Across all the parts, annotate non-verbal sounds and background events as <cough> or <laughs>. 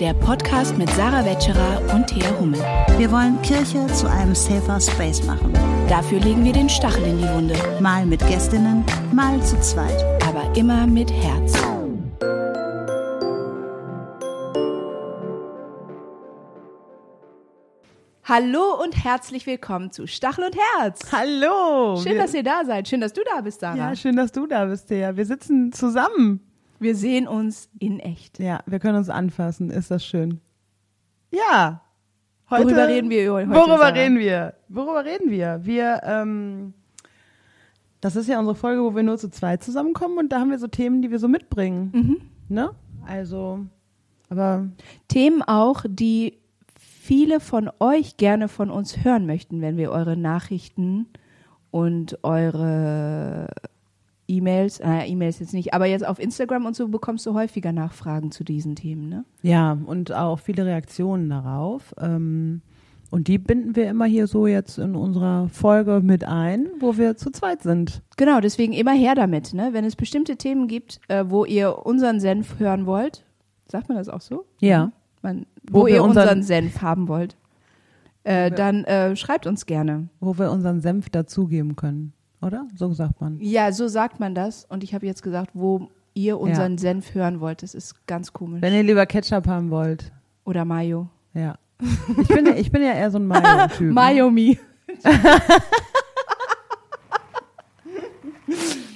der Podcast mit Sarah Wetscherer und Thea Hummel. Wir wollen Kirche zu einem safer Space machen. Dafür legen wir den Stachel in die Wunde, Mal mit Gästinnen, mal zu zweit. aber immer mit Herz. Hallo und herzlich willkommen zu Stachel und Herz. Hallo. Schön, wir, dass ihr da seid. Schön, dass du da bist, Sarah. Ja, schön, dass du da bist, Thea. Wir sitzen zusammen. Wir sehen uns in echt. Ja, wir können uns anfassen. Ist das schön? Ja. Heute, Worüber reden wir heute, Worüber Sarah? reden wir? Worüber reden wir? Wir, ähm, das ist ja unsere Folge, wo wir nur zu zweit zusammenkommen und da haben wir so Themen, die wir so mitbringen. Mhm. Ne? Also, aber Themen auch, die viele von euch gerne von uns hören möchten, wenn wir eure Nachrichten und eure E-Mails, naja, E-Mails jetzt nicht, aber jetzt auf Instagram und so bekommst du häufiger Nachfragen zu diesen Themen, ne? ja, und auch viele Reaktionen darauf. Ähm, und die binden wir immer hier so jetzt in unserer Folge mit ein, wo wir zu zweit sind. Genau, deswegen immer her damit, ne? Wenn es bestimmte Themen gibt, äh, wo ihr unseren Senf hören wollt, sagt man das auch so? Ja. Man, wo, Wo ihr unseren, unseren- Senf haben wollt, äh, dann äh, schreibt uns gerne. wo wir unseren Senf dazugeben können, oder? So sagt man. Ja, so sagt man das. Und ich habe jetzt gesagt, wo ihr unseren Senf hören wollt. Das ist ganz komisch. Wenn ihr lieber Ketchup haben wollt, Oder Mayo. ja. Ich bin ja, ich bin ja eher so ein Mayo-Typ. <laughs> Mayomi. <laughs>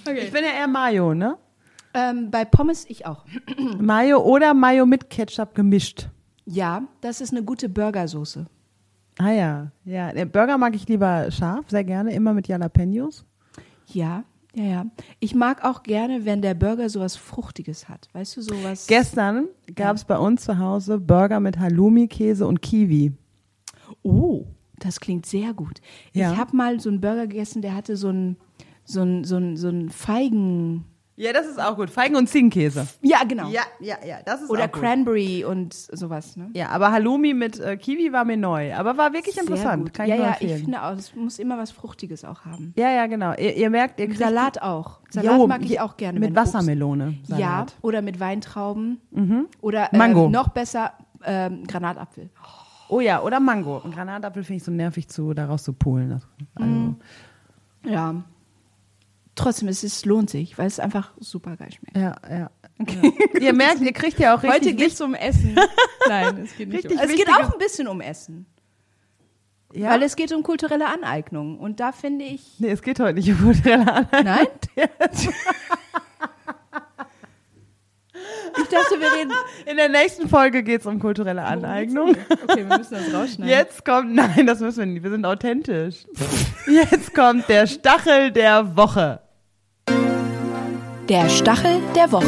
Ich bin ja eher Mayo, ne? Ähm, bei Pommes ich auch. <clears throat> Mayo oder Mayo mit Ketchup gemischt. Ja, das ist eine gute Burgersoße. Ah ja, ja. Den Burger mag ich lieber scharf, sehr gerne, immer mit Jalapenos. Ja, ja, ja. Ich mag auch gerne, wenn der Burger sowas Fruchtiges hat. Weißt du, sowas. Gestern gab es bei uns zu Hause Burger mit Halloumi-Käse und Kiwi. Oh, das klingt sehr gut. Ja. Ich habe mal so einen Burger gegessen, der hatte so einen so einen so einen so einen Feigen. Ja, das ist auch gut. Feigen- und Ziegenkäse. Ja, genau. ja, ja, das ist Oder auch gut. Cranberry und sowas, ne? Ja, aber Halloumi mit äh, Kiwi war mir neu, aber war wirklich Sehr interessant. gut. Kann ja, ich ja, ich empfehlen. finde auch, es muss immer was Fruchtiges auch haben. ja, ja, genau. Ihr, ihr merkt, ihr kriegt Salat auch. Salat Jo, mag ich auch gerne. Mit Wassermelone. Ja, Salat. oder mit Weintrauben. Oder Mango. Ähm, noch besser ähm, Granatapfel. Oh ja, oder Mango. Ein Granatapfel finde ich so nervig zu, daraus zu polen. Also, Ja. Trotzdem, es ist, lohnt sich, weil es einfach super geil schmeckt. ja, ja. ja. ihr merkt, ihr kriegt ja auch richtig. Heute geht es um Essen. <laughs> Nein, es geht nicht Richtig um Es geht auch ein bisschen um Essen. ja? Weil es geht um kulturelle Aneignung. Und da finde ich. nee, es geht heute nicht um kulturelle Aneignung. Nein? <laughs> Ich dachte, wir reden. In der nächsten Folge geht es um kulturelle Aneignung. Okay, wir müssen das rausschneiden. Jetzt kommt, nein, das müssen wir nicht, wir sind authentisch. Jetzt kommt der Stachel der Woche. Der Stachel der Woche.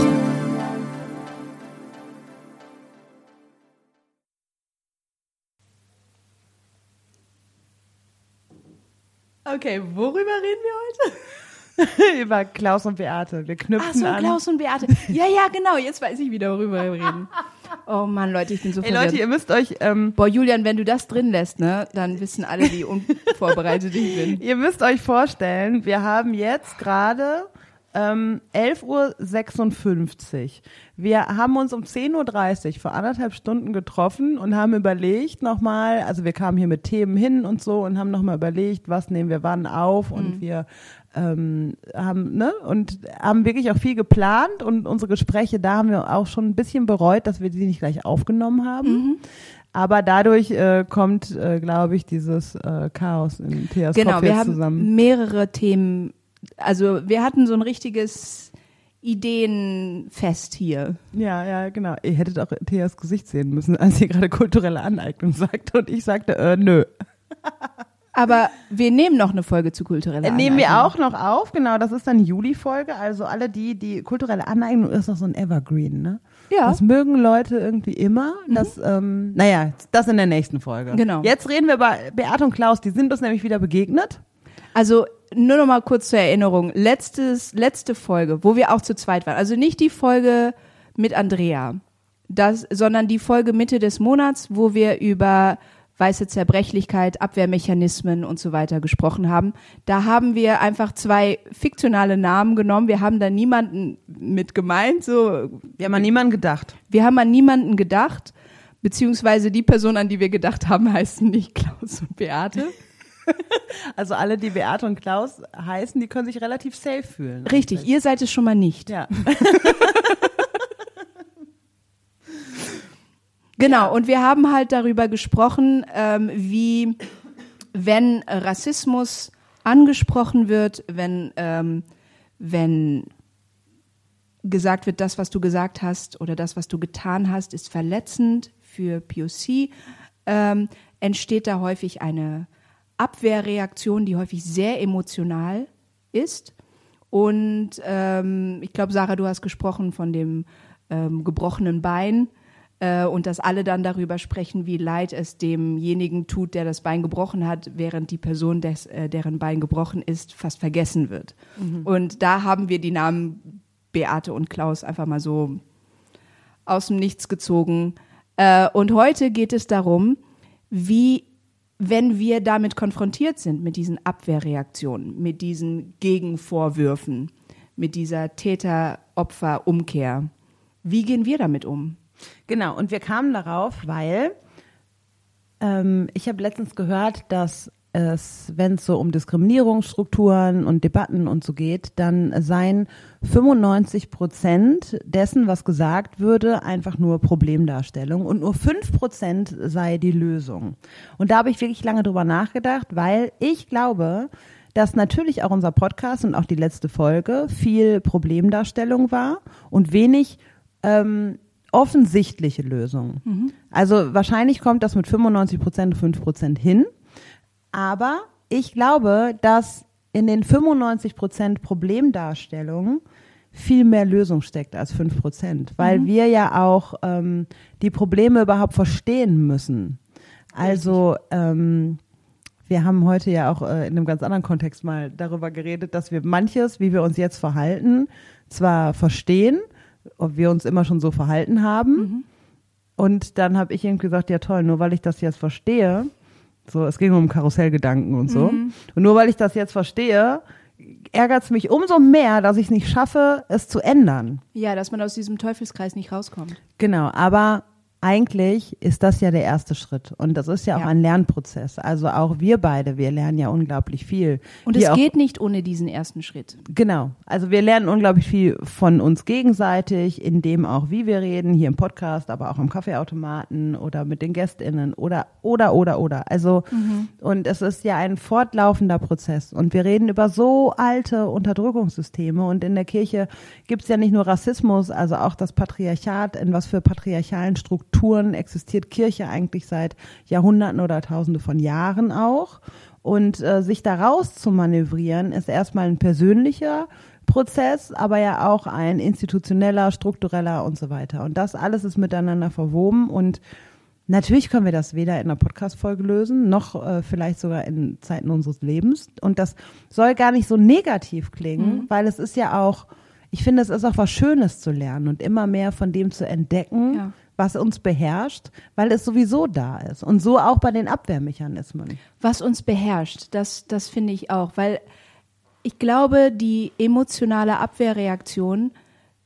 Okay, worüber reden wir heute? <laughs> Über Klaus und Beate. Wir knüpfen Ach so, an. Klaus und Beate. Ja, ja, genau. Jetzt weiß ich wieder, worüber wir reden. <laughs> Oh Mann, Leute, ich bin so Ey verwirrt. Leute, ihr müsst euch, ähm, Boah, Julian, wenn du das drin lässt, ne, dann wissen alle, wie <laughs> unvorbereitet ich bin. ihr müsst euch vorstellen, wir haben jetzt gerade ähm, 11.56 Uhr. Wir haben uns um 10.30 Uhr vor anderthalb Stunden getroffen und haben überlegt nochmal, also wir kamen hier mit Themen hin und so und haben nochmal überlegt, was nehmen wir wann auf und wir ähm, haben, ne, und haben wirklich auch viel geplant und unsere Gespräche, da haben wir auch schon ein bisschen bereut, dass wir sie nicht gleich aufgenommen haben. Aber dadurch äh, kommt, äh, glaube ich, dieses äh, Chaos in Theas Genau, wir haben zusammen. mehrere Themen. Also wir hatten so ein richtiges Ideenfest hier. Ja, ja, genau. Ihr hättet auch Theas Gesicht sehen müssen, als sie gerade kulturelle Aneignung sagte und ich sagte, äh, nö. Aber wir nehmen noch eine Folge zu kultureller Äh, nehmen wir Aneignung. auch noch auf, genau, das ist dann Juli-Folge. Also alle die, die kulturelle Aneignung ist doch so ein Evergreen, ne? Ja. Das mögen Leute irgendwie immer. Das, ähm, naja, das in der nächsten Folge. Genau. Jetzt reden wir über Beate und Klaus, die sind uns nämlich wieder begegnet. Also nur noch mal kurz zur Erinnerung. Letztes, letzte Folge, wo wir auch zu zweit waren. Also nicht die Folge mit Andrea, das, sondern die Folge Mitte des Monats, wo wir über weiße Zerbrechlichkeit, Abwehrmechanismen und so weiter gesprochen haben. Da haben wir einfach zwei fiktionale Namen genommen. Wir haben da niemanden mit gemeint. So, Wir haben an niemanden gedacht. wir haben an niemanden gedacht, Beziehungsweise die Person, an die wir gedacht haben, <laughs> heißen nicht Klaus und Beate. <laughs> Also alle, die Beate und Klaus heißen, die können sich relativ safe fühlen. Richtig, ihr seid es schon mal nicht. Ja. <laughs> Genau, und wir haben halt darüber gesprochen, ähm, wie, wenn Rassismus angesprochen wird, wenn, ähm, wenn gesagt wird, das, was du gesagt hast oder das, was du getan hast, ist verletzend für POC, ähm, entsteht da häufig eine Abwehrreaktion, die häufig sehr emotional ist. Und ähm, ich glaube, Sarah, du hast gesprochen von dem ähm, gebrochenen Bein äh, und dass alle dann darüber sprechen, wie leid es demjenigen tut, der das Bein gebrochen hat, während die Person, des, äh, deren Bein gebrochen ist, fast vergessen wird. Und da haben wir die Namen Beate und Klaus einfach mal so aus dem Nichts gezogen. Äh, und heute geht es darum, wie, wenn wir damit konfrontiert sind, mit diesen Abwehrreaktionen, mit diesen Gegenvorwürfen, mit dieser Täter-Opfer-Umkehr, wie gehen wir damit um? Genau, und wir kamen darauf, weil ähm, ich habe letztens gehört, dass es, wenn es so um Diskriminierungsstrukturen und Debatten und so geht, dann seien 95 Prozent dessen, was gesagt würde, einfach nur Problemdarstellung und nur 5 Prozent sei die Lösung. Und da habe ich wirklich lange drüber nachgedacht, weil ich glaube, dass natürlich auch unser Podcast und auch die letzte Folge viel Problemdarstellung war und wenig ähm, offensichtliche Lösungen. Also wahrscheinlich kommt das mit 95 Prozent und 5 Prozent hin. Aber ich glaube, dass in den 95 Prozent Problemdarstellung viel mehr Lösung steckt als 5 Prozent, weil wir ja auch ähm, die Probleme überhaupt verstehen müssen. Also ähm, wir haben heute ja auch äh, in einem ganz anderen Kontext mal darüber geredet, dass wir manches, wie wir uns jetzt verhalten, zwar verstehen, ob wir uns immer schon so verhalten haben. Und dann habe ich irgendwie gesagt, ja toll, nur weil ich das jetzt verstehe, so, es ging um Karussellgedanken und so. Und nur weil ich das jetzt verstehe, ärgert es mich umso mehr, dass ich es nicht schaffe, es zu ändern. Ja, dass man aus diesem Teufelskreis nicht rauskommt. Genau, aber eigentlich ist das ja der erste Schritt. Und das ist ja auch Ja. ein Lernprozess. Also auch wir beide, wir lernen ja unglaublich viel. Und Hier es auch, geht nicht ohne diesen ersten Schritt. Genau. Also wir lernen unglaublich viel von uns gegenseitig, in dem auch, wie wir reden, hier im Podcast, aber auch im Kaffeeautomaten oder mit den GästInnen oder, oder, oder, oder. Also, und es ist ja ein fortlaufender Prozess. Und wir reden über so alte Unterdrückungssysteme. Und in der Kirche gibt es ja nicht nur Rassismus, also auch das Patriarchat, in was für patriarchalen Strukturen existiert Kirche eigentlich seit Jahrhunderten oder Tausende von Jahren auch. Und äh, sich daraus zu manövrieren, ist erstmal ein persönlicher Prozess, aber ja auch ein institutioneller, struktureller und so weiter. Und das alles ist miteinander verwoben und Natürlich können wir das weder in einer Podcast-Folge lösen, noch äh, vielleicht sogar in Zeiten unseres Lebens. Und das soll gar nicht so negativ klingen, weil es ist ja auch, ich finde, es ist auch was Schönes zu lernen und immer mehr von dem zu entdecken, Ja. Was uns beherrscht, weil es sowieso da ist. Und so auch bei den Abwehrmechanismen. Was uns beherrscht, das, das finde ich auch, weil ich glaube, die emotionale Abwehrreaktion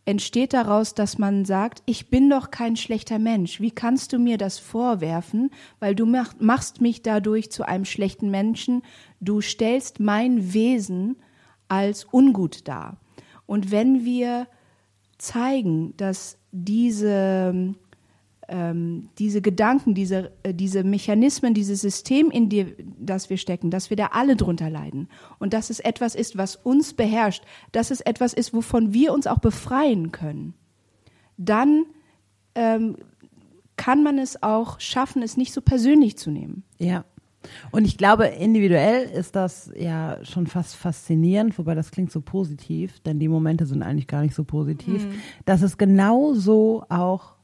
entsteht daraus, dass man sagt, ich bin doch kein schlechter Mensch. Wie kannst du mir das vorwerfen? Weil du mach, machst mich dadurch zu einem schlechten Menschen. Du stellst mein Wesen als ungut dar. Und wenn wir zeigen, dass diese ähm, diese Gedanken, diese, äh, diese Mechanismen, dieses System, in die, das wir stecken, dass wir da alle drunter leiden und dass es etwas ist, was uns beherrscht, dass es etwas ist, wovon wir uns auch befreien können, dann ähm, kann man es auch schaffen, es nicht so persönlich zu nehmen. Ja. Und ich glaube, individuell ist das ja schon fast faszinierend, wobei das klingt so positiv, denn die Momente sind eigentlich gar nicht so positiv, dass es genau so auch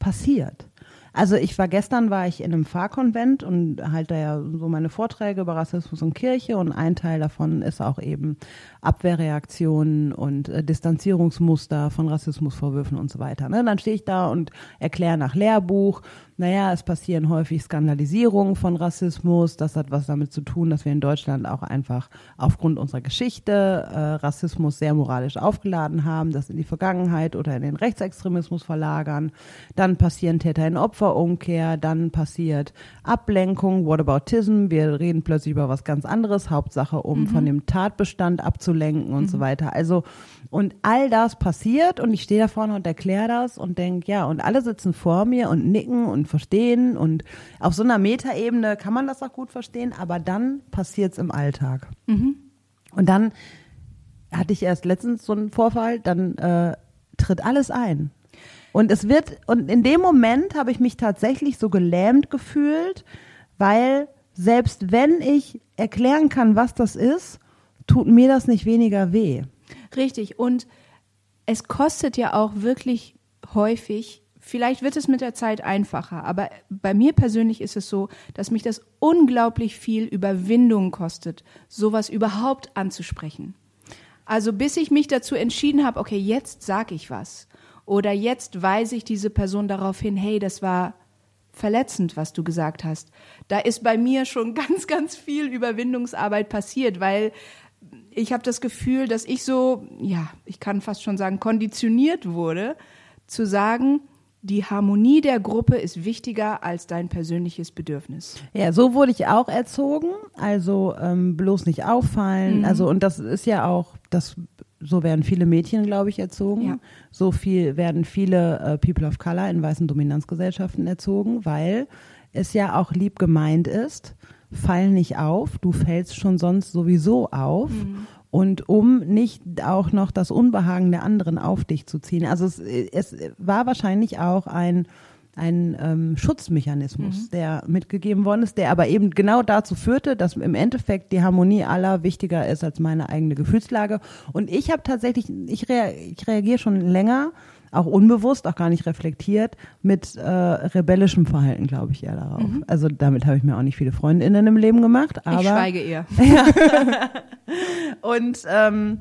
passiert. Also ich war gestern war ich in einem Pfarrkonvent und halte ja so meine Vorträge über Rassismus und Kirche und ein Teil davon ist auch eben Abwehrreaktionen und äh, Distanzierungsmuster von Rassismusvorwürfen und so weiter. Ne? Dann stehe ich da und erkläre nach Lehrbuch, naja, es passieren häufig Skandalisierungen von Rassismus. Das hat was damit zu tun, dass wir in Deutschland auch einfach aufgrund unserer Geschichte äh, Rassismus sehr moralisch aufgeladen haben, das in die Vergangenheit oder in den Rechtsextremismus verlagern. Dann passieren Täter in Opferumkehr, dann passiert Ablenkung, Whataboutism, wir reden plötzlich über was ganz anderes, Hauptsache um von dem Tatbestand abzulenken und so weiter. Also und all das passiert und ich stehe da vorne und erkläre das und denke, ja, und alle sitzen vor mir und nicken und verstehen und auf so einer Metaebene kann man das auch gut verstehen, aber dann passiert's im Alltag. Und dann hatte ich erst letztens so einen Vorfall, dann äh, tritt alles ein. Und es wird, und in dem Moment habe ich mich tatsächlich so gelähmt gefühlt, weil selbst wenn ich erklären kann, was das ist, tut mir das nicht weniger weh. Richtig. Und es kostet ja auch wirklich häufig, vielleicht wird es mit der Zeit einfacher, aber bei mir persönlich ist es so, dass mich das unglaublich viel Überwindung kostet, sowas überhaupt anzusprechen. Also bis ich mich dazu entschieden habe, okay, jetzt sag ich was. Oder jetzt weise ich diese Person darauf hin, hey, das war verletzend, was du gesagt hast. Da ist bei mir schon <laughs> ganz, ganz viel Überwindungsarbeit passiert, weil ich habe das Gefühl, dass ich so, ja, ich kann fast schon sagen, konditioniert wurde, zu sagen, die Harmonie der Gruppe ist wichtiger als dein persönliches Bedürfnis. Ja, so wurde ich auch erzogen. Also ähm, bloß nicht auffallen. Also und das ist ja auch, das so werden viele Mädchen, glaube ich, erzogen. Ja. So viel werden viele äh, People of Color in weißen Dominanzgesellschaften erzogen, weil es ja auch lieb gemeint ist. Fall nicht auf, du fällst schon sonst sowieso auf. Und um nicht auch noch das Unbehagen der anderen auf dich zu ziehen. Also es, es war wahrscheinlich auch ein, ein ähm, Schutzmechanismus, der mitgegeben worden ist, der aber eben genau dazu führte, dass im Endeffekt die Harmonie aller wichtiger ist als meine eigene Gefühlslage. Und ich habe tatsächlich, ich, rea ich reagiere schon länger, auch unbewusst, auch gar nicht reflektiert, mit äh, rebellischem Verhalten, glaube ich, eher darauf. Also damit habe ich mir auch nicht viele Freundinnen im Leben gemacht. Aber ich schweige eher. <laughs> und ähm,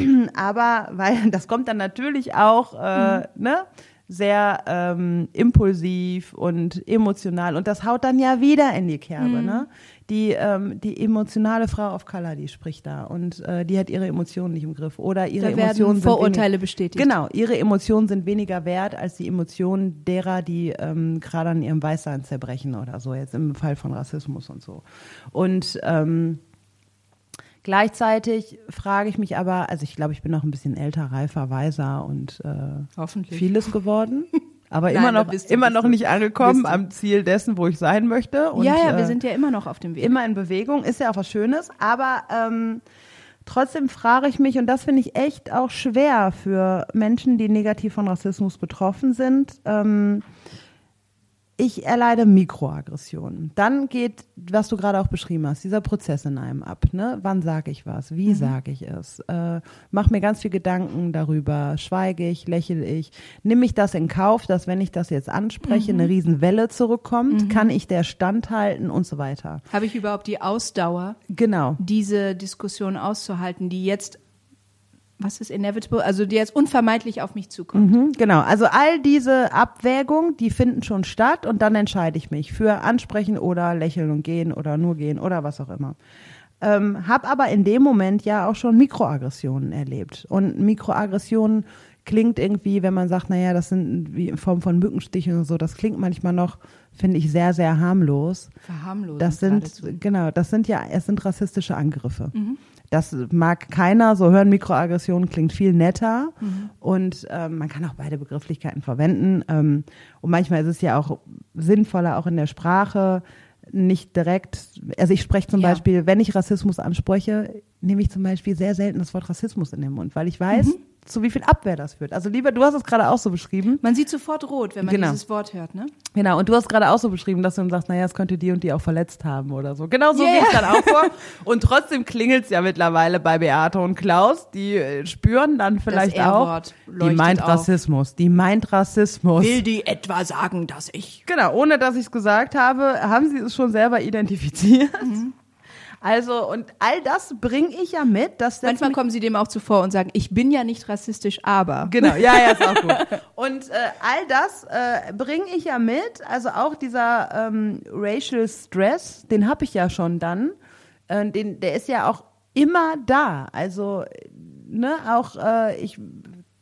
<clears throat> aber weil das kommt dann natürlich auch äh, ne, sehr ähm, impulsiv und emotional und das haut dann ja wieder in die Kerbe. Ne? Die, ähm, die emotionale Frau auf Color, die spricht da und äh, die hat ihre Emotionen nicht im Griff oder ihre Da werden Emotionen Vorurteile sind bestätigt. Genau, ihre Emotionen sind weniger wert als die Emotionen derer, die ähm, gerade an ihrem Weißsein zerbrechen oder so, jetzt im Fall von Rassismus und so. Und ähm, Gleichzeitig frage ich mich aber, also ich glaube, ich bin noch ein bisschen älter, reifer, weiser und äh, vieles geworden. <laughs> Aber Nein, immer noch, du, immer noch du. nicht angekommen am Ziel dessen, wo ich sein möchte. Und, ja, ja, wir äh, sind ja immer noch auf dem Weg. immer in Bewegung, ist ja auch was Schönes, aber ähm, trotzdem frage ich mich, und das finde ich echt auch schwer für Menschen, die negativ von Rassismus betroffen sind, ähm, ich erleide Mikroaggressionen. Dann geht, was du gerade auch beschrieben hast, dieser Prozess in einem ab. Ne? Wann sage ich was? Wie sage ich es? Äh, mach mir ganz viel Gedanken darüber. Schweige ich? Lächle ich? Nimm ich das in Kauf, dass wenn ich das jetzt anspreche, eine Riesenwelle zurückkommt? Kann ich der standhalten und so weiter? Habe ich überhaupt die Ausdauer, Genau. diese Diskussion auszuhalten, die jetzt, was ist inevitable, also die jetzt unvermeidlich auf mich zukommt? Mhm, genau. Also all diese Abwägungen, die finden schon statt und dann entscheide ich mich für ansprechen oder lächeln und gehen oder nur gehen oder was auch immer. Ähm, hab aber in dem Moment ja auch schon Mikroaggressionen erlebt. Und Mikroaggressionen klingt irgendwie, wenn man sagt, naja, das sind wie in Form von Mückenstichen und so, das klingt manchmal noch, finde ich, sehr, sehr harmlos. Verharmlosen. Das sind, geradezu. genau, das sind ja, es sind rassistische Angriffe. Das mag keiner, so hören Mikroaggressionen klingt viel netter und ähm, man kann auch beide Begrifflichkeiten verwenden. Ähm, und manchmal ist es ja auch sinnvoller, auch in der Sprache nicht direkt, also ich spreche zum Ja. Beispiel, wenn ich Rassismus anspreche, nehme ich zum Beispiel sehr selten das Wort Rassismus in den Mund, weil ich weiß, zu wie viel Abwehr das führt. Also lieber, du hast es gerade auch so beschrieben. Man sieht sofort rot, wenn man Genau. dieses Wort hört, ne? Genau, und du hast gerade auch so beschrieben, dass du dann sagst, naja, es könnte die und die auch verletzt haben oder so. Genau so Ja, gehe ich dann auch vor. <laughs> Und trotzdem klingelt's ja mittlerweile bei Beate und Klaus. Die äh, spüren dann vielleicht auch, die meint auf. Rassismus. Die meint Rassismus. Will die etwa sagen, dass ich. Genau, ohne dass ich es gesagt habe, haben sie es schon selber identifiziert. Mhm. Also, und all das bringe ich ja mit, dass das Manchmal kommen sie dem auch zuvor und sagen, ich bin ja nicht rassistisch, aber. Genau, ja, ja, ist auch gut. <laughs> Und äh, all das äh, bringe ich ja mit, also auch dieser ähm, Racial Stress, den habe ich ja schon dann. Äh, den, der ist ja auch immer da. Also, ne, auch äh, ich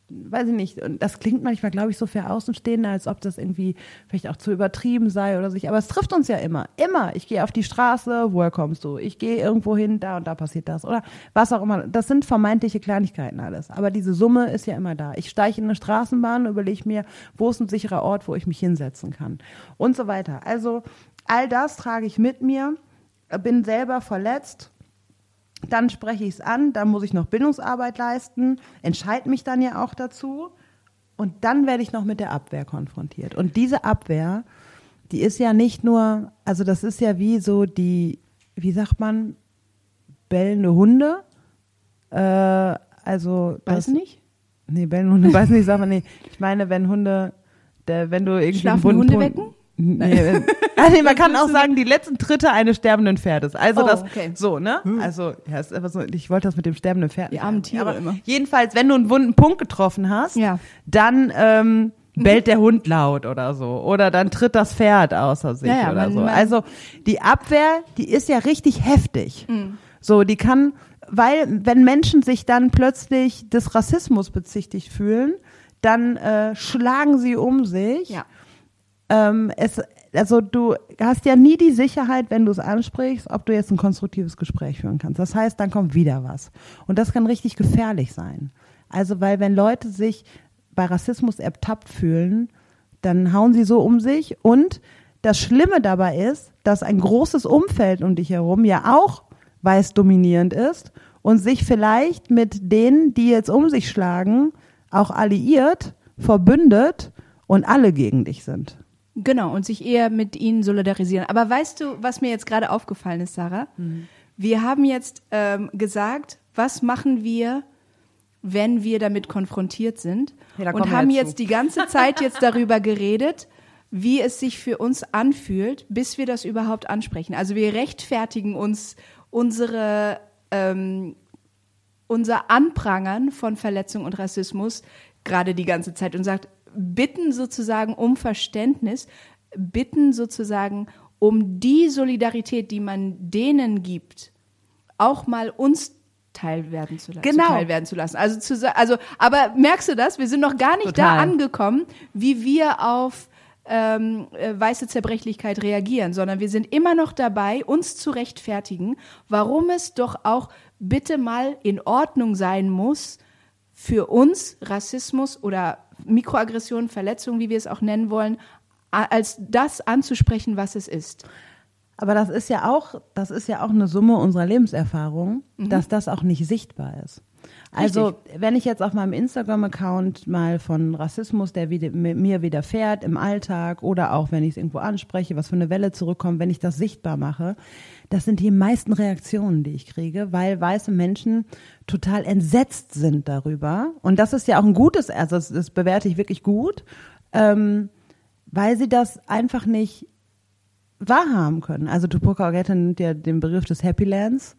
weiß ich nicht, und das klingt manchmal, glaube ich, so für Außenstehende, als ob das irgendwie vielleicht auch zu übertrieben sei oder sich, aber es trifft uns ja immer, immer. Ich gehe auf die Straße, woher kommst du? Ich gehe irgendwo hin, da und da passiert das oder was auch immer. Das sind vermeintliche Kleinigkeiten alles, aber diese Summe ist ja immer da. Ich steige in eine Straßenbahn, überlege mir, wo ist ein sicherer Ort, wo ich mich hinsetzen kann und so weiter. Also all das trage ich mit mir, bin selber verletzt, dann spreche ich es an, dann muss ich noch Bildungsarbeit leisten, entscheide mich dann ja auch dazu und dann werde ich noch mit der Abwehr konfrontiert. Und diese Abwehr, die ist ja nicht nur, also das ist ja wie so die, wie sagt man, bellende Hunde. Äh, also Weiß das, nicht? Nee, bellende Hunde, weiß nicht, sag mal, nee. Ich meine, wenn Hunde, der, wenn du irgendwie Schlafen einen Hunde Hund- wecken? Nee, <laughs> nee, man kann auch sagen, die letzten Tritte eines sterbenden Pferdes. Also Oh, das, okay. so, ne? Also, ja, ist einfach so, ich wollte das mit dem sterbenden Pferd. Die nicht armen. Tiere Aber immer. Jedenfalls, wenn du einen wunden Punkt getroffen hast, Ja. dann ähm, bellt der Hund laut oder so. Oder dann tritt das Pferd außer sich Ja, ja, oder man- so. Also die Abwehr, die ist ja richtig heftig. Mhm. So, die kann, weil wenn Menschen sich dann plötzlich des Rassismus bezichtigt fühlen, dann äh, schlagen sie um sich Ja. Ähm, es, also du hast ja nie die Sicherheit, wenn du es ansprichst, ob du jetzt ein konstruktives Gespräch führen kannst. Das heißt, dann kommt wieder was. Und das kann richtig gefährlich sein. Also, weil wenn Leute sich bei Rassismus ertappt fühlen, dann hauen sie so um sich. Und das Schlimme dabei ist, dass ein großes Umfeld um dich herum ja auch weiß dominierend ist und sich vielleicht mit denen, die jetzt um sich schlagen, auch alliiert, verbündet und alle gegen dich sind. Genau, und sich eher mit ihnen solidarisieren. Aber weißt du, was mir jetzt gerade aufgefallen ist, Sarah? Mhm. Wir haben jetzt ähm, gesagt, was machen wir, wenn wir damit konfrontiert sind? Ja, und haben jetzt jetzt zu. die ganze Zeit jetzt <laughs> darüber geredet, wie es sich für uns anfühlt, bis wir das überhaupt ansprechen. Also wir rechtfertigen uns unsere ähm, unser Anprangern von Verletzung und Rassismus gerade die ganze Zeit und sagt, bitten sozusagen um Verständnis, bitten sozusagen um die Solidarität, die man denen gibt, auch mal uns teil werden zu lassen. Genau. Teil werden zu lassen. Also, zu, also, aber merkst du das? Wir sind noch gar nicht da Total. angekommen, wie wir auf ähm, äh, weiße Zerbrechlichkeit reagieren, sondern wir sind immer noch dabei, uns zu rechtfertigen, warum es doch auch bitte mal in Ordnung sein muss, für uns Rassismus oder Mikroaggression, Verletzung, wie wir es auch nennen wollen, als das anzusprechen, was es ist. Aber das ist ja auch, das ist ja auch eine Summe unserer Lebenserfahrung, dass das auch nicht sichtbar ist. Also, wenn ich jetzt auf meinem Instagram-Account mal von Rassismus, der wieder, mi- mir widerfährt im Alltag oder auch wenn ich es irgendwo anspreche, was für eine Welle zurückkommt, wenn ich das sichtbar mache, das sind die meisten Reaktionen, die ich kriege, weil weiße Menschen total entsetzt sind darüber. Und das ist ja auch ein gutes, also das, das bewerte ich wirklich gut, ähm, weil sie das einfach nicht wahrhaben können. Also Tupoka Ogette nimmt ja den Begriff des Happy Lands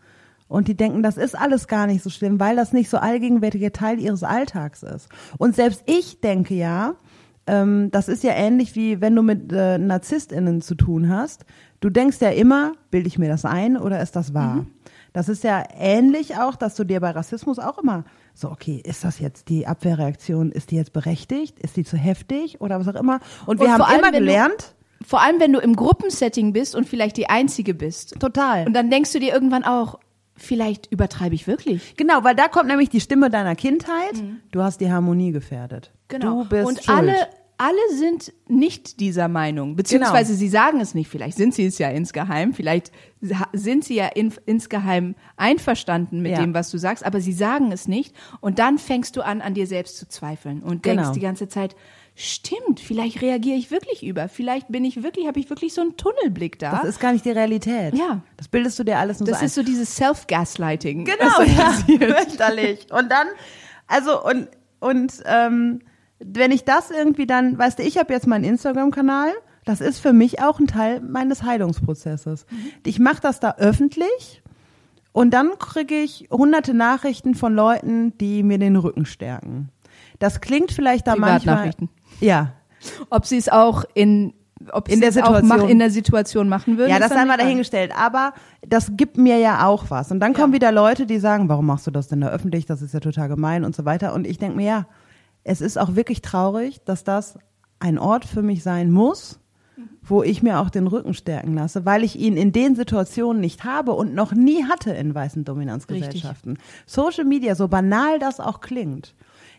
und die denken, das ist alles gar nicht so schlimm, weil das nicht so allgegenwärtiger Teil ihres Alltags ist. Und selbst ich denke ja, ähm, das ist ja ähnlich wie wenn du mit äh, NarzisstInnen zu tun hast. Du denkst ja immer, bilde ich mir das ein oder ist das wahr? Das ist ja ähnlich auch, dass du dir bei Rassismus auch immer so, okay, ist das jetzt die Abwehrreaktion, ist die jetzt berechtigt, ist die zu heftig oder was auch immer? Und wir Und haben immer wenn du- gelernt, Vor allem, wenn du im Gruppensetting bist und vielleicht die Einzige bist. total. Und dann denkst du dir irgendwann auch, vielleicht übertreibe ich wirklich. Genau, weil da kommt nämlich die Stimme deiner Kindheit. Du hast die Harmonie gefährdet. Du bist Mhm. und schuld. alle alle sind nicht dieser Meinung, beziehungsweise sie sagen es nicht. Vielleicht sind sie es ja insgeheim, vielleicht sind sie ja in, insgeheim einverstanden mit Ja. dem, was du sagst, aber sie sagen es nicht. Und dann fängst du an, an dir selbst zu zweifeln und denkst Genau. die ganze Zeit, stimmt, vielleicht reagiere ich wirklich über, vielleicht bin ich wirklich, habe ich wirklich so einen Tunnelblick da. Das ist gar nicht die Realität. Ja. Das bildest du dir alles nur Das so ist so dieses Self-Gaslighting. <laughs> Genau, ja, fürchterlich. Und dann, also und und ähm, wenn ich das irgendwie dann, weißt du, ich habe jetzt meinen Instagram-Kanal. Das ist für mich auch ein Teil meines Heilungsprozesses. Ich mache das da öffentlich und dann kriege ich hunderte Nachrichten von Leuten, die mir den Rücken stärken. Das klingt vielleicht da manchmal. Ja, Ob sie es auch in, ob In der Situation. mach, in der Situation machen würden. Ja, das Frage. dahingestellt. Aber das gibt mir ja auch was. Und dann kommen Ja. wieder Leute, die sagen, warum machst du das denn da öffentlich? Das ist ja total gemein und so weiter. Und ich denke mir, ja, es ist auch wirklich traurig, dass das ein Ort für mich sein muss, wo ich mir auch den Rücken stärken lasse, weil ich ihn in den Situationen nicht habe und noch nie hatte in weißen Dominanzgesellschaften. Social Media, so banal das auch klingt,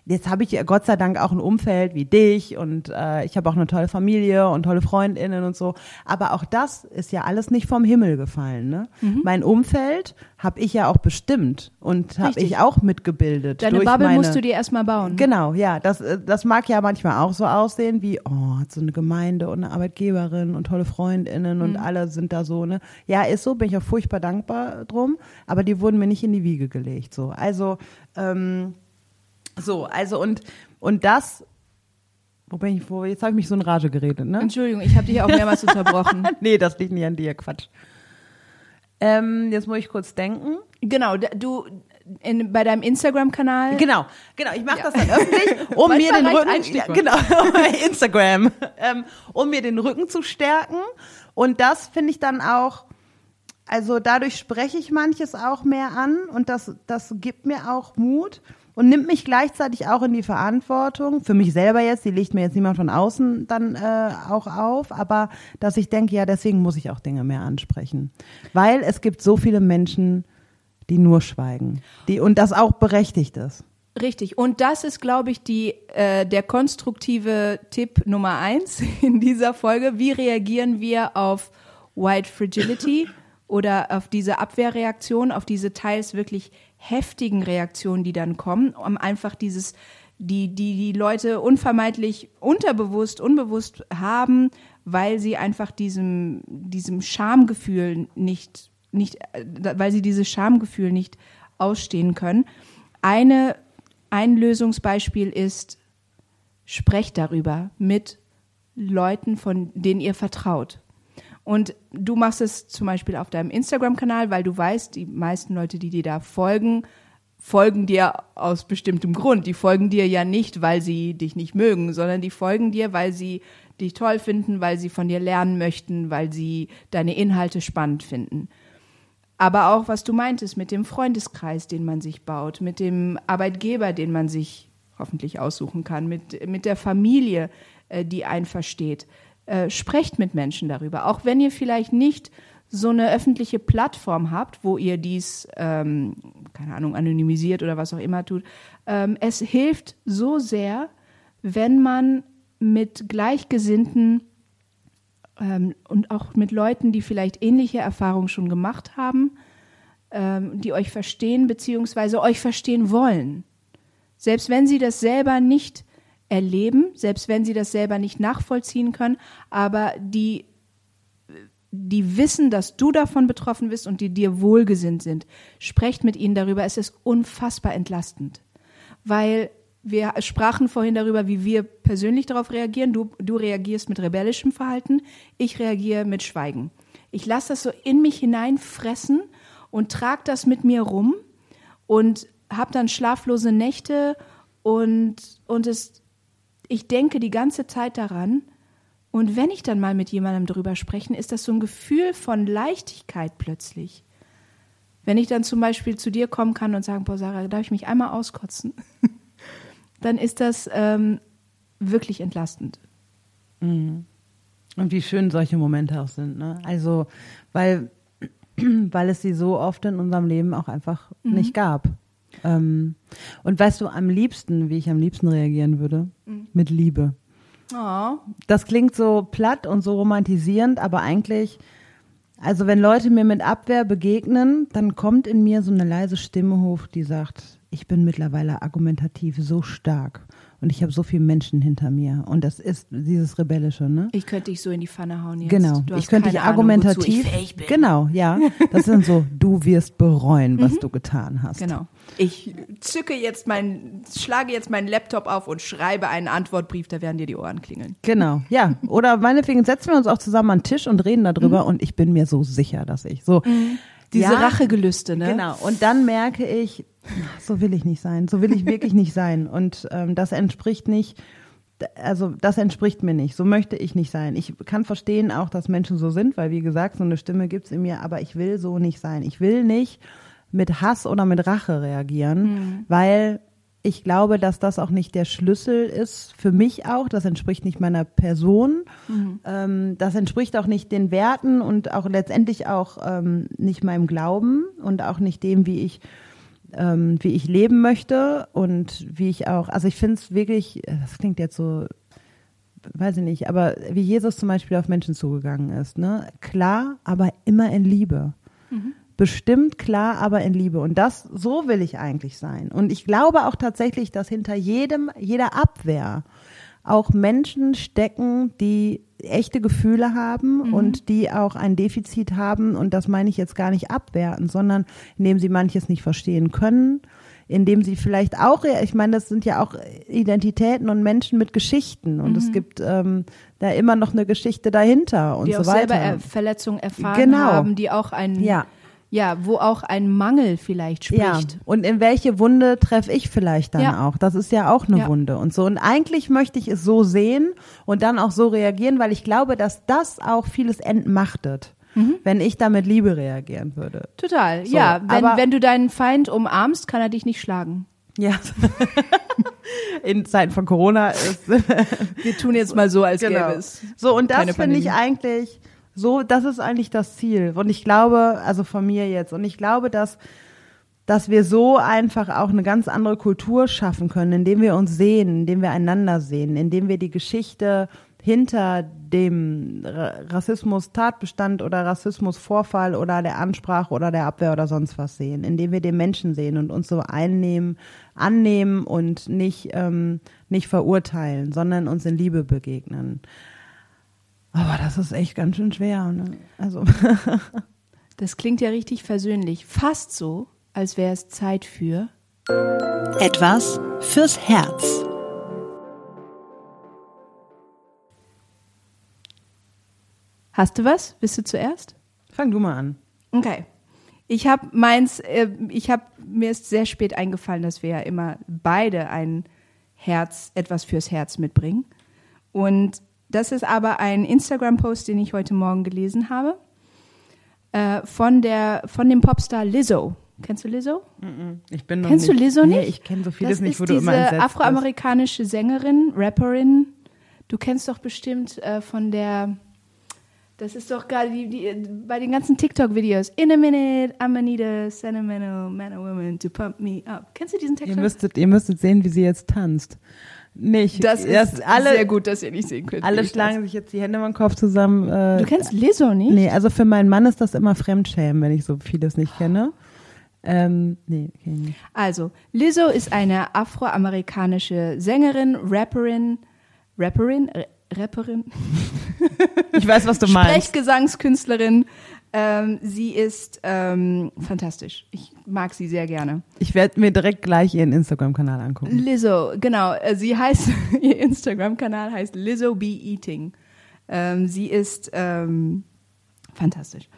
jetzt habe ich ja Gott sei Dank auch ein Umfeld wie dich und äh, ich habe auch eine tolle Familie und tolle Freundinnen und so. Aber auch das ist ja alles nicht vom Himmel gefallen. Ne? Mhm. Mein Umfeld habe ich ja auch bestimmt und habe ich auch mitgebildet. Deine Bubble meine, musst du dir erstmal bauen. Genau, ja, das, äh, das mag ja manchmal auch so aussehen wie, oh, hat so eine Gemeinde und eine Arbeitgeberin und tolle Freundinnen und alle sind da so, ne? Ja, ist so, bin ich auch furchtbar dankbar drum, aber die wurden mir nicht in die Wiege gelegt, so. Also, ähm, so, also und, und das, wo bin ich, wo, jetzt habe ich mich so in Rage geredet, ne? Entschuldigung, ich habe dich auch mehrmals <laughs> unterbrochen. nee, das liegt nicht an dir, Quatsch. Ähm, jetzt muss ich kurz denken. Genau, du in, bei deinem Instagram-Kanal. Genau, genau. Ich mache das dann öffentlich, <laughs> um mir den Rücken, ja, genau, <laughs> Instagram, ähm, um mir den Rücken zu stärken. Und das finde ich dann auch, also dadurch spreche ich manches auch mehr an und das, das gibt mir auch Mut und nimmt mich gleichzeitig auch in die Verantwortung, für mich selber jetzt, die legt mir jetzt niemand von außen dann äh, auch auf, aber dass ich denke, ja, deswegen muss ich auch Dinge mehr ansprechen. Weil es gibt so viele Menschen, die nur schweigen. Die, und das auch berechtigt ist. Richtig. Und das ist, glaube ich, die, äh, der konstruktive Tipp Nummer eins <laughs> in dieser Folge. Wie reagieren wir auf White Fragility <laughs> oder auf diese Abwehrreaktion, auf diese teils wirklich heftigen Reaktionen, die dann kommen, um einfach dieses, die, die, die Leute unvermeidlich unterbewusst, unbewusst haben, weil sie einfach diesem, diesem Schamgefühl nicht, nicht, äh, weil sie dieses Schamgefühl nicht ausstehen können. Eine, ein Lösungsbeispiel ist, sprecht darüber mit Leuten, von denen ihr vertraut. Und du machst es zum Beispiel auf deinem Instagram-Kanal, weil du weißt, die meisten Leute, die dir da folgen, folgen dir aus bestimmtem Grund. Die folgen dir ja nicht, weil sie dich nicht mögen, sondern die folgen dir, weil sie dich toll finden, weil sie von dir lernen möchten, weil sie deine Inhalte spannend finden. Aber auch, was du meintest, mit dem Freundeskreis, den man sich baut, mit dem Arbeitgeber, den man sich hoffentlich aussuchen kann, mit, mit der Familie, äh, die einen versteht. Äh, sprecht mit Menschen darüber. Auch wenn ihr vielleicht nicht so eine öffentliche Plattform habt, wo ihr dies, ähm, keine Ahnung, anonymisiert oder was auch immer tut. Ähm, es hilft so sehr, wenn man mit Gleichgesinnten ähm, und auch mit Leuten, die vielleicht ähnliche Erfahrungen schon gemacht haben, ähm, die euch verstehen beziehungsweise euch verstehen wollen. Selbst wenn sie das selber nicht erleben, selbst wenn sie das selber nicht nachvollziehen können, aber die, die wissen, dass du davon betroffen bist und die dir wohlgesinnt sind. Sprecht mit ihnen darüber. Es ist unfassbar entlastend, weil wir sprachen vorhin darüber, wie wir persönlich darauf reagieren. Du, du reagierst mit rebellischem Verhalten, ich reagiere mit Schweigen. Ich lasse das so in mich hineinfressen und trage das mit mir rum und habe dann schlaflose Nächte und, und es, ich denke die ganze Zeit daran. Und wenn ich dann mal mit jemandem drüber spreche, ist das so ein Gefühl von Leichtigkeit plötzlich. Wenn ich dann zum Beispiel zu dir kommen kann und sagen, boah, Sarah, darf ich mich einmal auskotzen? <laughs> dann ist das ähm, wirklich entlastend. Und wie schön solche Momente auch sind, ne? Also, weil, <clears throat> weil es sie so oft in unserem Leben auch einfach nicht gab. Ähm, und weißt du, am liebsten, wie ich am liebsten reagieren würde? Mit Liebe. Oh, Das klingt so platt und so romantisierend, aber eigentlich, also wenn Leute mir mit Abwehr begegnen, dann kommt in mir so eine leise Stimme hoch, die sagt, ich bin mittlerweile argumentativ so stark und ich habe so viele Menschen hinter mir. Und das ist dieses Rebellische, ne? ich könnte dich so in die Pfanne hauen jetzt. Genau, Du hast ich könnte dich keine Ahnung, argumentativ. ich fähig bin. Genau, ja. Das sind so, du wirst bereuen, was du getan hast. Genau. Ich zücke jetzt mein, schlage jetzt meinen Laptop auf und schreibe einen Antwortbrief, da werden dir die Ohren klingeln. Genau, ja. Oder meinetwegen setzen wir uns auch zusammen an den Tisch und reden darüber und ich bin mir so sicher, dass ich so. Diese Ja, Rachegelüste, ne? Genau. Und dann merke ich, so will ich nicht sein, so will ich wirklich nicht sein. Und ähm, das entspricht nicht, also das entspricht mir nicht. So möchte ich nicht sein. Ich kann verstehen auch, dass Menschen so sind, weil wie gesagt, so eine Stimme gibt's in mir, aber ich will so nicht sein. Ich will nicht mit Hass oder mit Rache reagieren, weil ich glaube, dass das auch nicht der Schlüssel ist für mich auch. Das entspricht nicht meiner Person. Ähm, das entspricht auch nicht den Werten und auch letztendlich auch ähm, nicht meinem Glauben und auch nicht dem, wie ich ähm, wie ich leben möchte und wie ich auch, also ich finde es wirklich, das klingt jetzt so, weiß ich nicht, aber wie Jesus zum Beispiel auf Menschen zugegangen ist, ne? Klar, aber immer in Liebe. Bestimmt klar, aber in Liebe. Und das, so will ich eigentlich sein. Und ich glaube auch tatsächlich, dass hinter jedem, jeder Abwehr auch Menschen stecken, die echte Gefühle haben und die auch ein Defizit haben. Und das meine ich jetzt gar nicht abwerten, sondern indem sie manches nicht verstehen können, indem sie vielleicht auch, ich meine, das sind ja auch Identitäten und Menschen mit Geschichten. Und es gibt ähm, da immer noch eine Geschichte dahinter und die so auch weiter. selber er Verletzungen erfahren Genau. haben, die auch ein, Ja. Ja, wo auch ein Mangel vielleicht Ja, spricht. und in welche Wunde treffe ich vielleicht dann Ja. auch? Das ist ja auch eine Ja. Wunde und so. Und eigentlich möchte ich es so sehen und dann auch so reagieren, weil ich glaube, dass das auch vieles entmachtet, Mhm. wenn ich da mit Liebe reagieren würde. Total, So, ja. Wenn, aber- wenn du deinen Feind umarmst, kann er dich nicht schlagen. Ja. <laughs> in Zeiten von Corona ist Wir tun jetzt mal so, als Genau. gäbe es. So, und das finde ich eigentlich, so, das ist eigentlich das Ziel. Und ich glaube, also von mir jetzt, und ich glaube, dass, dass wir so einfach auch eine ganz andere Kultur schaffen können, indem wir uns sehen, indem wir einander sehen, indem wir die Geschichte hinter dem Ra- Rassismus-Tatbestand oder Rassismus-Vorfall oder der Ansprache oder der Abwehr oder sonst was sehen, indem wir den Menschen sehen und uns so einnehmen, annehmen und nicht, ähm, nicht verurteilen, sondern uns in Liebe begegnen. Aber das ist echt ganz schön schwer. Ne? Also <laughs> Das klingt ja richtig versöhnlich. Fast so, als wäre es Zeit für. Etwas fürs Herz. Hast du was? Bist du zuerst? fang du mal an. Okay. Ich habe meins, äh, ich habe mir ist sehr spät eingefallen, dass wir ja immer beide ein Herz, etwas fürs Herz mitbringen. Und das ist aber ein Instagram-Post, den ich heute Morgen gelesen habe, äh, von der, von dem Popstar Lizzo. Kennst du Lizzo? Ich bin noch Kennst du nicht, Lizzo nee, nicht? ich kenne so vieles das nicht, wo du immer entsetzt afroamerikanische Sängerin, Rapperin. Du kennst doch bestimmt äh, von der, das ist doch gerade die, die, bei den ganzen TikTok-Videos. In a minute, I'm gonna need a sentimental man or woman to pump me up. Kennst du diesen Ihr TikTok? müsstet, ihr müsstet sehen, wie sie jetzt tanzt. Nicht. das ist alle, sehr gut, dass ihr nicht sehen könnt. Alle schlagen sich jetzt die Hände über den Kopf zusammen. Äh. Du kennst Lizzo nicht? Nee, also für meinen Mann ist das immer Fremdschämen, wenn ich so vieles nicht kenne. Ähm, nee, kenn ich nicht. Also, Lizzo ist eine afroamerikanische Sängerin, Rapperin, Rapperin, Ra- Rapperin, Ich weiß, was du <laughs> meinst. Sprechgesangskünstlerin. Ähm, sie ist ähm, fantastisch. Ich mag sie sehr gerne. Ich werde mir direkt gleich ihren Instagram-Kanal angucken. Lizzo, genau. äh, Sie heißt, <laughs> ihr Instagram-Kanal heißt Lizzo Be Eating. Ähm, sie ist ähm, fantastisch.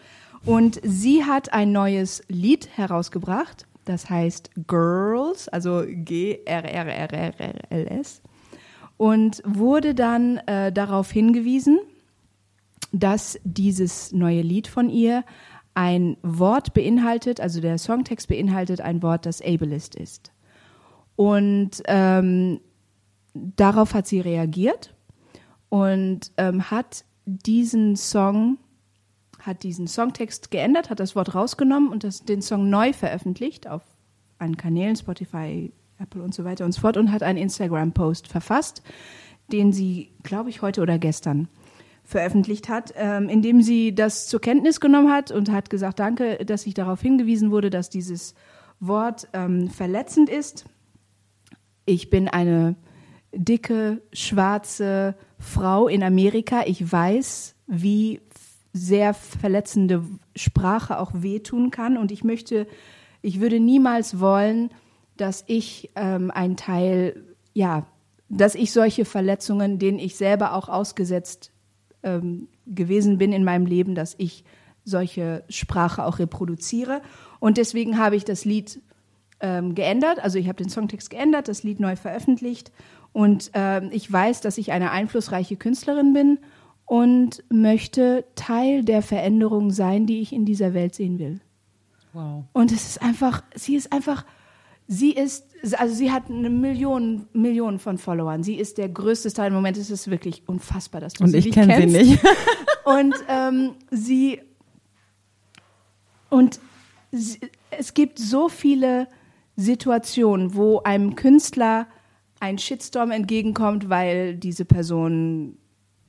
Und sie hat ein neues Lied herausgebracht. Das heißt Girls, also G-R-R-R-R-L-S. Und wurde dann äh, darauf hingewiesen, dass dieses neue Lied von ihr ein Wort beinhaltet, also der Songtext beinhaltet ein Wort, das ableist ist. Und ähm, darauf hat sie reagiert und ähm, hat diesen Song, hat diesen Songtext geändert, hat das Wort rausgenommen und das, den Song neu veröffentlicht auf allen Kanälen, Spotify, Apple und so weiter und so fort und hat einen Instagram-Post verfasst, den sie, glaube ich, heute oder gestern veröffentlicht hat, ähm, in dem sie das zur Kenntnis genommen hat und hat gesagt, danke, dass ich darauf hingewiesen wurde, dass dieses Wort ähm, verletzend ist. Ich bin eine dicke, schwarze Frau in Amerika. Ich weiß, wie sehr verletzende Sprache auch wehtun kann. Und ich möchte, ich würde niemals wollen, dass ich ähm, ein Teil, ja, dass ich solche Verletzungen, denen ich selber auch ausgesetzt ähm, gewesen bin in meinem Leben, dass ich solche Sprache auch reproduziere. Und deswegen habe ich das Lied ähm, geändert. Also ich habe den Songtext geändert, das Lied neu veröffentlicht. Und ähm, ich weiß, dass ich eine einflussreiche Künstlerin bin und möchte Teil der Veränderung sein, die ich in dieser Welt sehen will. Wow. Und es ist einfach, sie ist einfach, Sie ist, also sie hat eine Million, Millionen von Followern. Sie ist der größte Star. Im Moment ist es wirklich unfassbar, dass du Und sie ich nicht kenne sie kennst. nicht. <laughs> <laughs> Und ähm, sie und sie, es gibt so viele Situationen, wo einem Künstler ein Shitstorm entgegenkommt, weil diese Person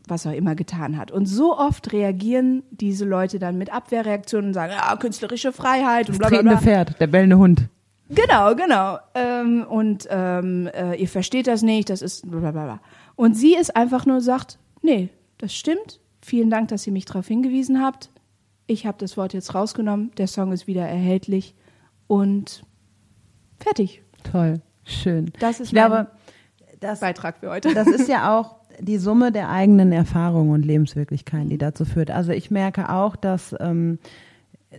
was auch immer getan hat. Und so oft reagieren diese Leute dann mit Abwehrreaktionen und sagen, ja, künstlerische Freiheit und Das bla bla tretende bla. Pferd, der bellende Hund. Genau, genau. Ähm, und ähm, äh, ihr versteht das nicht, das ist bla bla bla. Und sie ist einfach nur sagt, nee, das stimmt. Vielen Dank, dass ihr mich darauf hingewiesen habt. Ich habe das Wort jetzt rausgenommen. Der Song ist wieder erhältlich und fertig. Toll, schön. Das ist ich glaube, mein das, Beitrag für heute. das ist ja <laughs> auch die Summe der eigenen Erfahrungen und Lebenswirklichkeiten, die dazu führt. Also ich merke auch, dass ähm,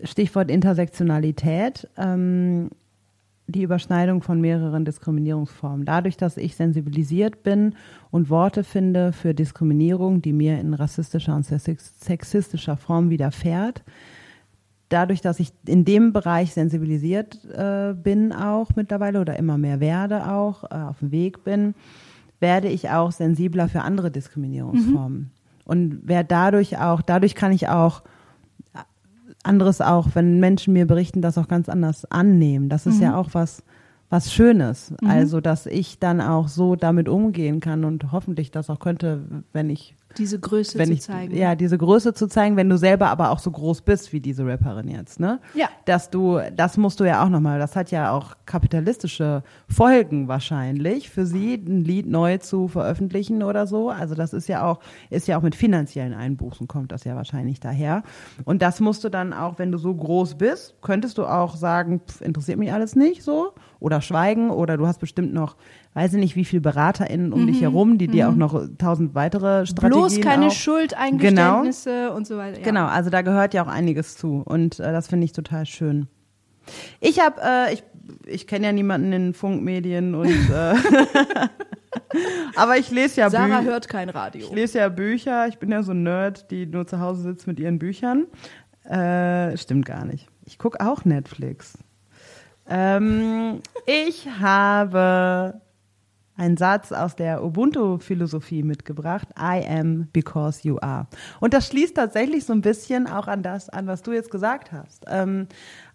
Stichwort Intersektionalität, ähm, die Überschneidung von mehreren Diskriminierungsformen. Dadurch, dass ich sensibilisiert bin und Worte finde für Diskriminierung, die mir in rassistischer und sex- sexistischer Form widerfährt, dadurch, dass ich in dem Bereich sensibilisiert äh, bin auch mittlerweile oder immer mehr werde auch, äh, auf dem Weg bin, werde ich auch sensibler für andere Diskriminierungsformen. Und werde dadurch auch, dadurch kann ich auch anderes auch, wenn Menschen mir berichten, das auch ganz anders annehmen. Das ist ja auch was, was Schönes. Also, dass ich dann auch so damit umgehen kann und hoffentlich das auch könnte, wenn ich Diese Größe zu ich, zeigen. ja, diese Größe zu zeigen, wenn du selber aber auch so groß bist wie diese Rapperin jetzt, ne? Ja. Dass du, das musst du ja auch nochmal, das hat ja auch kapitalistische Folgen wahrscheinlich für sie, ein Lied neu zu veröffentlichen oder so. Also das ist ja auch, ist ja auch mit finanziellen Einbußen kommt das ja wahrscheinlich daher. Und das musst du dann auch, wenn du so groß bist, könntest du auch sagen, pf, interessiert mich alles nicht so oder schweigen oder du hast bestimmt noch, weiß ich nicht, wie viele BeraterInnen um dich herum, die dir auch noch tausend weitere Strategien Mhm. Bloß keine auch, Schuldeingeständnisse und so weiter. Ja. Genau, also da gehört ja auch einiges zu und äh, das finde ich total schön. Ich habe, äh, ich, ich kenne ja niemanden in Funkmedien und äh, <laughs> aber ich lese ja Sarah Bü hört kein Radio. ich lese ja Bücher. Ich bin ja so ein Nerd, die nur zu Hause sitzt mit ihren Büchern. Äh, stimmt gar nicht. Ich gucke auch Netflix. Ähm, ich habe einen Satz aus der Ubuntu-Philosophie mitgebracht. I am because you are. Und das schließt tatsächlich so ein bisschen auch an das an, was du jetzt gesagt hast. Ähm,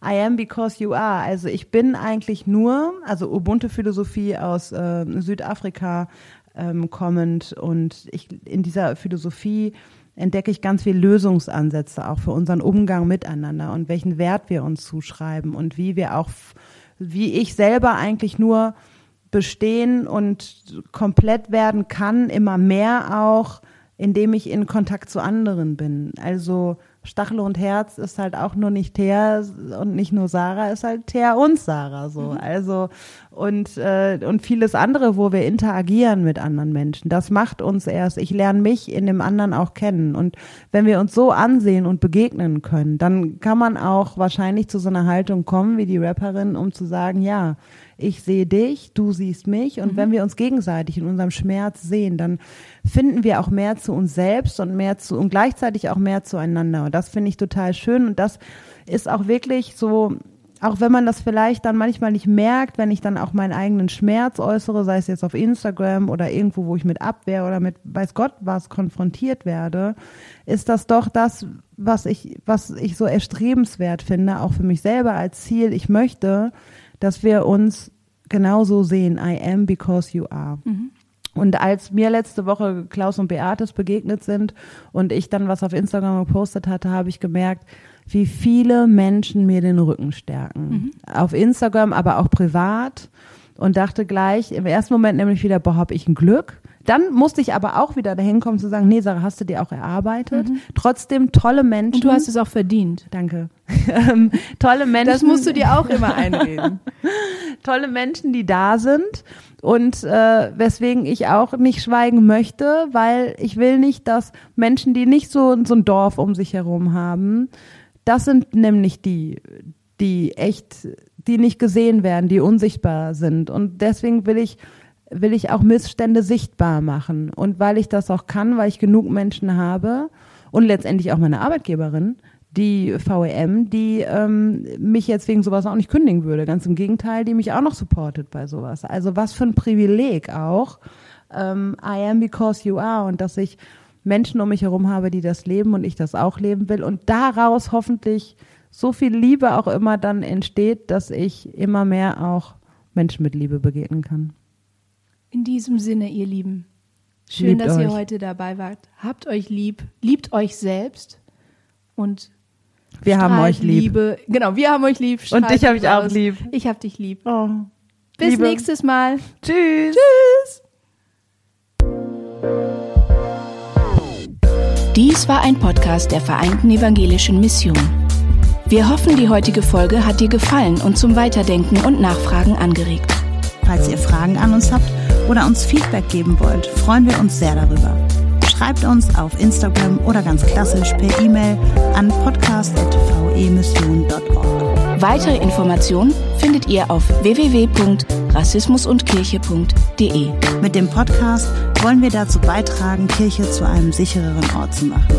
I am because you are. Also ich bin eigentlich nur, also Ubuntu-Philosophie aus äh, Südafrika ähm, kommend und ich in dieser Philosophie entdecke ich ganz viel Lösungsansätze auch für unseren Umgang miteinander und welchen Wert wir uns zuschreiben und wie wir auch, wie ich selber eigentlich nur bestehen und komplett werden kann, immer mehr auch, indem ich in Kontakt zu anderen bin. Also Stachel und Herz ist halt auch nur nicht Thea und nicht nur Sarah, ist halt Thea und Sarah so. Also und äh, und vieles andere, wo wir interagieren mit anderen Menschen. Das macht uns erst. Ich lerne mich in dem anderen auch kennen und wenn wir uns so ansehen und begegnen können, dann kann man auch wahrscheinlich zu so einer Haltung kommen wie die Rapperin, um zu sagen, ja, ich sehe dich, du siehst mich. Und wenn wir uns gegenseitig in unserem Schmerz sehen, dann finden wir auch mehr zu uns selbst und mehr zu und gleichzeitig auch mehr zueinander. Und das finde ich total schön. Und das ist auch wirklich so, auch wenn man das vielleicht dann manchmal nicht merkt, wenn ich dann auch meinen eigenen Schmerz äußere, sei es jetzt auf Instagram oder irgendwo, wo ich mit Abwehr oder mit weiß Gott was konfrontiert werde, ist das doch das, was ich, was ich so erstrebenswert finde, auch für mich selber als Ziel. Ich möchte, dass wir uns genauso sehen. I am because you are. Und als mir letzte Woche Klaus und Beatis begegnet sind und ich dann was auf Instagram gepostet hatte, habe ich gemerkt, wie viele Menschen mir den Rücken stärken. Auf Instagram, aber auch privat. Und dachte gleich, im ersten Moment nämlich wieder, boah, hab ich ein Glück. Dann musste ich aber auch wieder dahin kommen zu sagen, nee, Sarah, hast du dir auch erarbeitet. Trotzdem tolle Menschen. Und du hast es auch verdient. Danke. <laughs> Ähm, tolle Menschen. Das musst du dir auch immer einreden. <laughs> tolle Menschen, die da sind und äh, weswegen ich auch nicht schweigen möchte, weil ich will nicht, dass Menschen, die nicht so, so ein Dorf um sich herum haben, das sind nämlich die, die echt, die nicht gesehen werden, die unsichtbar sind und deswegen will ich will ich auch Missstände sichtbar machen und weil ich das auch kann, weil ich genug Menschen habe und letztendlich auch meine Arbeitgeberin, die VEM, die ähm, mich jetzt wegen sowas auch nicht kündigen würde. Ganz im Gegenteil, die mich auch noch supportet bei sowas. Also was für ein Privileg auch. Ähm, I am because you are und dass ich Menschen um mich herum habe, die das leben und ich das auch leben will und daraus hoffentlich so viel Liebe auch immer dann entsteht, dass ich immer mehr auch Menschen mit Liebe begegnen kann. In diesem Sinne, ihr Lieben, schön, Liebt dass ihr euch. heute dabei wart. Habt euch lieb, liebt euch selbst und Wir haben euch lieb. Liebe. Genau, wir haben euch lieb. Und dich habe ich auch lieb. Ich hab dich lieb. Oh. Bis Liebe. nächstes Mal. Tschüss. Tschüss. Dies war ein Podcast der Vereinten Evangelischen Mission. Wir hoffen, die heutige Folge hat dir gefallen und zum Weiterdenken und Nachfragen angeregt. Falls ihr Fragen an uns habt oder uns Feedback geben wollt, freuen wir uns sehr darüber. Schreibt uns auf Instagram oder ganz klassisch per E-Mail an podcast.vemission.org. Weitere Informationen findet ihr auf www.rassismusundkirche.de. Mit dem Podcast wollen wir dazu beitragen, Kirche zu einem sichereren Ort zu machen.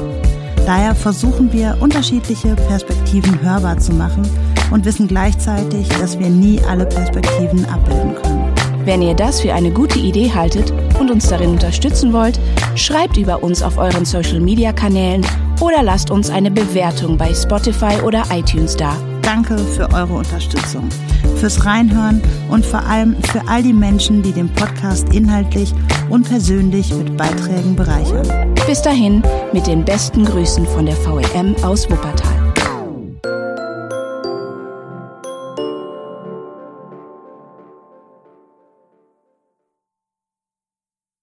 Daher versuchen wir, unterschiedliche Perspektiven hörbar zu machen und wissen gleichzeitig, dass wir nie alle Perspektiven abbilden können. Wenn ihr das für eine gute Idee haltet und uns darin unterstützen wollt, schreibt über uns auf euren Social-Media-Kanälen oder lasst uns eine Bewertung bei Spotify oder iTunes da. Danke für eure Unterstützung, fürs Reinhören und vor allem für all die Menschen, die den Podcast inhaltlich und persönlich mit Beiträgen bereichern. Bis dahin mit den besten Grüßen von der VEM aus Wuppertal.